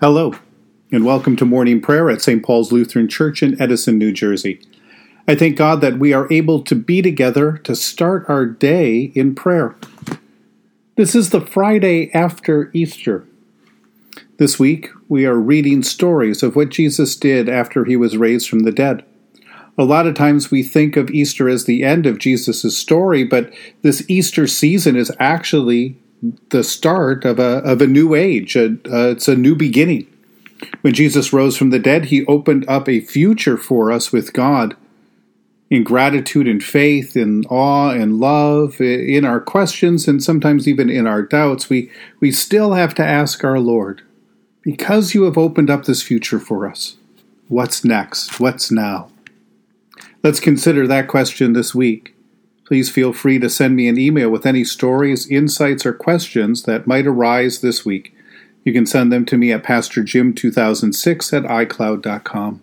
Hello, and welcome to morning prayer at St. Paul's Lutheran Church in Edison, New Jersey. I thank God that we are able to be together to start our day in prayer. This is the Friday after Easter. This week, we are reading stories of what Jesus did after he was raised from the dead. A lot of times we think of Easter as the end of Jesus' story, but this Easter season is actually the start of a, of a new age. A, uh, it's a new beginning. When Jesus rose from the dead, he opened up a future for us with God in gratitude and faith, in awe and love, in our questions, and sometimes even in our doubts. We, we still have to ask our Lord, because you have opened up this future for us, what's next? What's now? Let's consider that question this week. Please feel free to send me an email with any stories, insights, or questions that might arise this week. You can send them to me at PastorJim2006 at iCloud.com.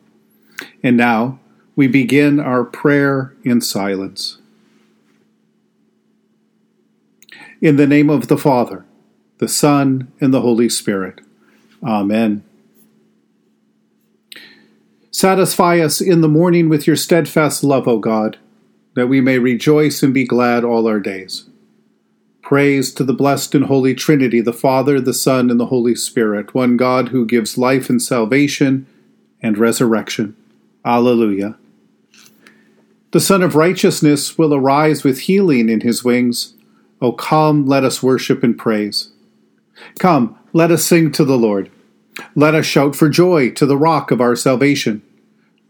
And now, we begin our prayer in silence. In the name of the Father, the Son, and the Holy Spirit. Amen. Satisfy us in the morning with your steadfast love, O God, that we may rejoice and be glad all our days. Praise to the blessed and holy Trinity, the Father, the Son, and the Holy Spirit, one God who gives life and salvation and resurrection. Alleluia. The Sun of Righteousness will arise with healing in his wings. O come, let us worship and praise. Come, let us sing to the Lord. Let us shout for joy to the rock of our salvation.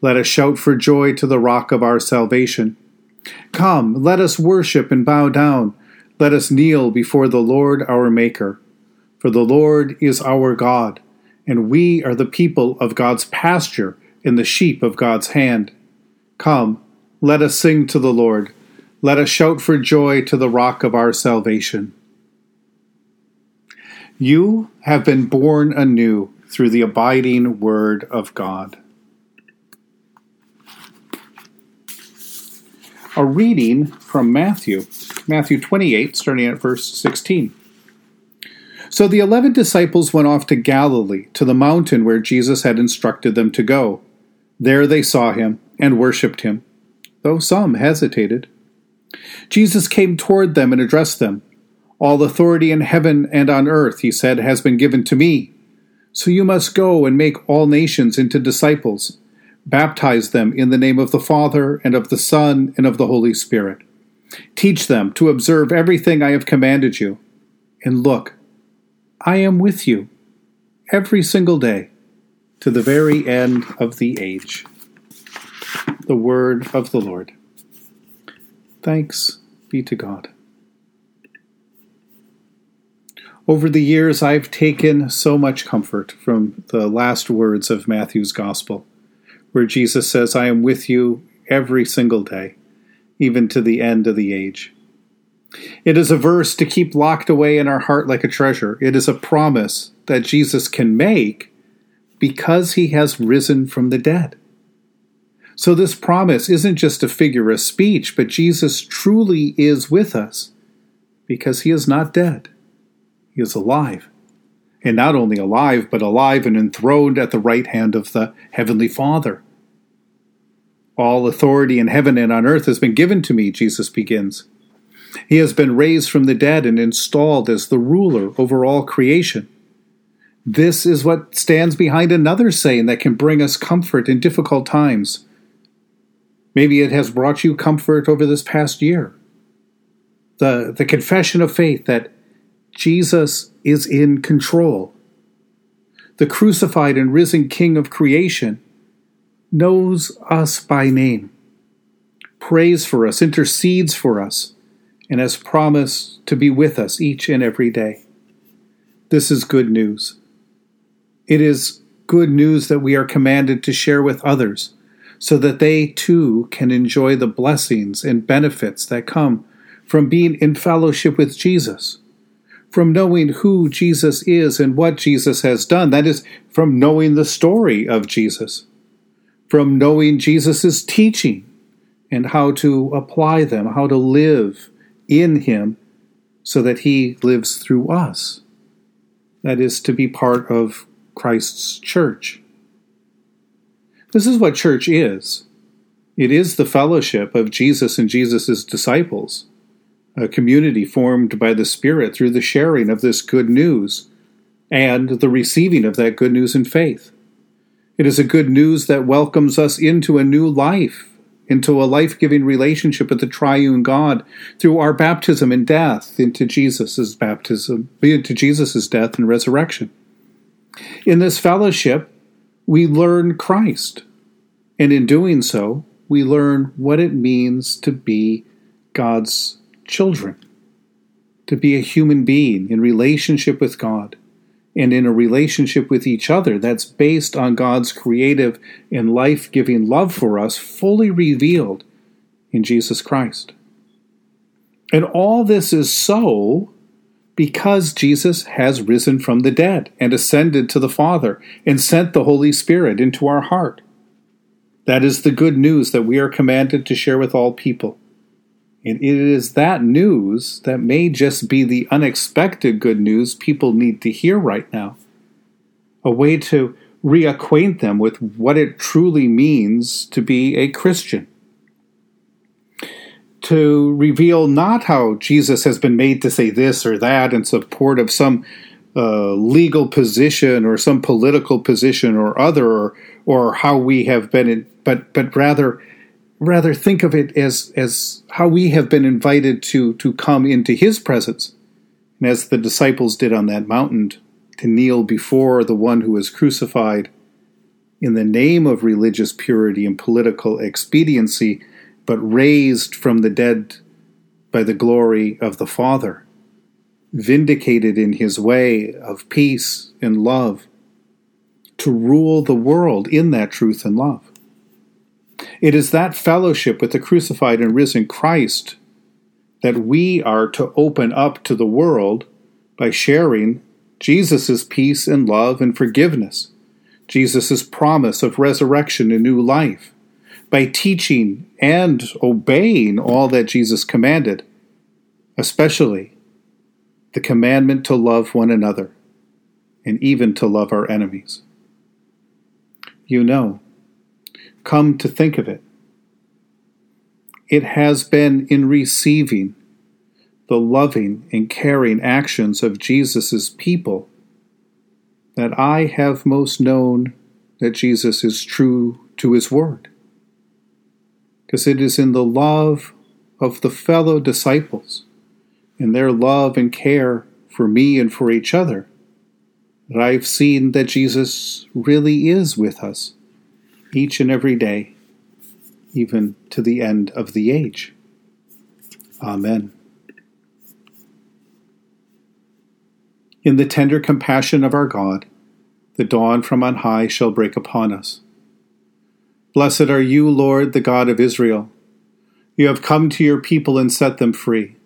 Let us shout for joy to the rock of our salvation. Come, let us worship and bow down. Let us kneel before the Lord our Maker. For the Lord is our God, and we are the people of God's pasture and the sheep of God's hand. Come, let us sing to the Lord. Let us shout for joy to the rock of our salvation. You have been born anew through the abiding word of God. A reading from Matthew, Matthew 28, starting at verse 16. So the eleven disciples went off to Galilee, to the mountain where Jesus had instructed them to go. There they saw him and worshipped him, though some hesitated. Jesus came toward them and addressed them. All authority in heaven and on earth, he said, has been given to me. So you must go and make all nations into disciples. Baptize them in the name of the Father, and of the Son, and of the Holy Spirit. Teach them to observe everything I have commanded you. And look, I am with you every single day to the very end of the age. The word of the Lord. Thanks be to God. Over the years, I've taken so much comfort from the last words of Matthew's Gospel, where Jesus says, I am with you every single day, even to the end of the age. It is a verse to keep locked away in our heart like a treasure. It is a promise that Jesus can make because he has risen from the dead. So, this promise isn't just a figure of speech, but Jesus truly is with us because he is not dead. He is alive. And not only alive, but alive and enthroned at the right hand of the Heavenly Father. All authority in heaven and on earth has been given to me, Jesus begins. He has been raised from the dead and installed as the ruler over all creation. This is what stands behind another saying that can bring us comfort in difficult times. Maybe it has brought you comfort over this past year. The, the confession of faith that Jesus is in control. The crucified and risen King of creation knows us by name, prays for us, intercedes for us, and has promised to be with us each and every day. This is good news. It is good news that we are commanded to share with others, so that they too can enjoy the blessings and benefits that come from being in fellowship with Jesus, from knowing who Jesus is and what Jesus has done. That is, from knowing the story of Jesus, from knowing Jesus' teaching and how to apply them, how to live in Him so that He lives through us. That is, to be part of Christ's church. This is what church is it is the fellowship of Jesus and Jesus' disciples, a community formed by the Spirit through the sharing of this good news and the receiving of that good news in faith. It is a good news that welcomes us into a new life into a life giving relationship with the triune God through our baptism and death into Jesus' baptism, into Jesus' death and resurrection. In this fellowship, we learn Christ, and in doing so, we learn what it means to be God's children, to be a human being in relationship with God and in a relationship with each other that's based on God's creative and life giving love for us, fully revealed in Jesus Christ. And all this is so because Jesus has risen from the dead and ascended to the Father and sent the Holy Spirit into our heart. That is the good news that we are commanded to share with all people. And it is that news that may just be the unexpected good news people need to hear right now. A way to reacquaint them with what it truly means to be a Christian. To reveal not how Jesus has been made to say this or that in support of some uh, legal position or some political position or other, or, or how we have been, in, but but rather rather think of it as as how we have been invited to to come into his presence and as the disciples did on that mountain to kneel before the one who was crucified in the name of religious purity and political expediency but raised from the dead by the glory of the father vindicated in his way of peace and love to rule the world in that truth and love it is that fellowship with the crucified and risen Christ that we are to open up to the world by sharing Jesus' peace and love and forgiveness, Jesus' promise of resurrection and new life, by teaching and obeying all that Jesus commanded, especially the commandment to love one another and even to love our enemies. You know, come to think of it. It has been in receiving the loving and caring actions of Jesus' people that I have most known that Jesus is true to his word. Because it is in the love of the fellow disciples, in their love and care for me and for each other, that I've seen that Jesus really is with us each and every day, even to the end of the age. Amen. In the tender compassion of our God, the dawn from on high shall break upon us. Blessed are you, Lord, the God of Israel. You have come to your people and set them free.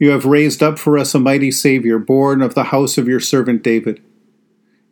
You have raised up for us a mighty Savior, born of the house of your servant David.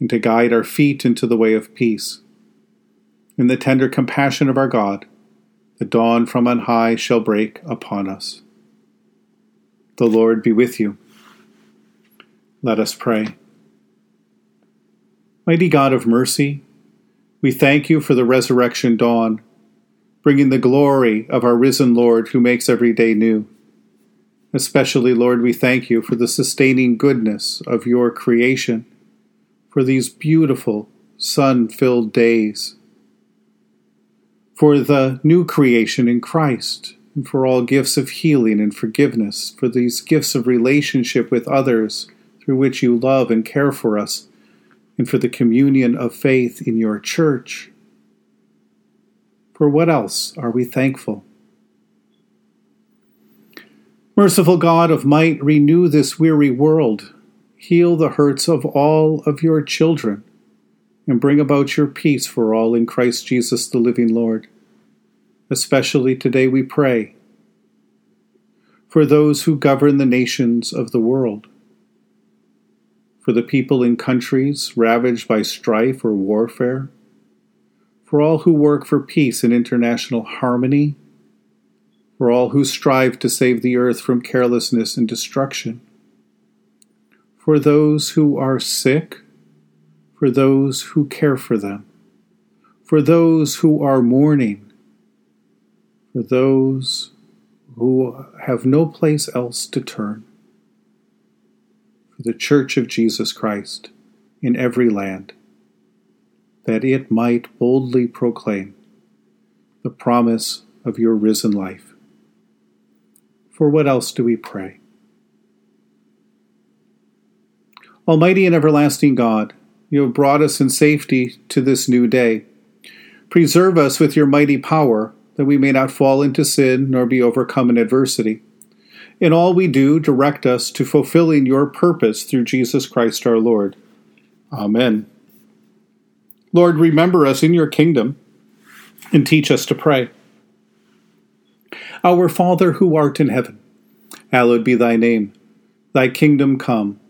and to guide our feet into the way of peace. In the tender compassion of our God, the dawn from on high shall break upon us. The Lord be with you. Let us pray. Mighty God of mercy, we thank you for the resurrection dawn, bringing the glory of our risen Lord who makes every day new. Especially, Lord, we thank you for the sustaining goodness of your creation, for these beautiful sun filled days, for the new creation in Christ, and for all gifts of healing and forgiveness, for these gifts of relationship with others through which you love and care for us, and for the communion of faith in your church. For what else are we thankful? Merciful God of might, renew this weary world. Heal the hurts of all of your children, and bring about your peace for all in Christ Jesus the living Lord. Especially today we pray for those who govern the nations of the world, for the people in countries ravaged by strife or warfare, for all who work for peace and international harmony for all who strive to save the earth from carelessness and destruction, for those who are sick, for those who care for them, for those who are mourning, for those who have no place else to turn, for the Church of Jesus Christ in every land, that it might boldly proclaim the promise of your risen life. For what else do we pray? Almighty and everlasting God, you have brought us in safety to this new day. Preserve us with your mighty power, that we may not fall into sin nor be overcome in adversity. In all we do, direct us to fulfilling your purpose through Jesus Christ our Lord. Amen. Lord, remember us in your kingdom and teach us to pray. Our Father who art in heaven, hallowed be thy name. Thy kingdom come,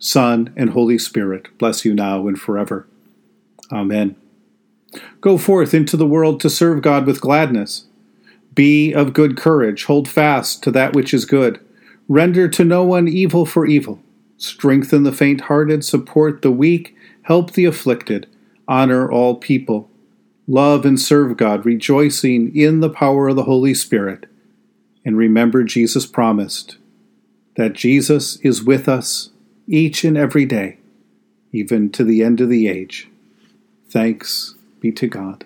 Son, and Holy Spirit, bless you now and forever. Amen. Go forth into the world to serve God with gladness. Be of good courage, hold fast to that which is good. Render to no one evil for evil. Strengthen the faint hearted, support the weak, help the afflicted, honor all people. Love and serve God, rejoicing in the power of the Holy Spirit and remember Jesus promised that Jesus is with us each and every day, even to the end of the age. Thanks be to God.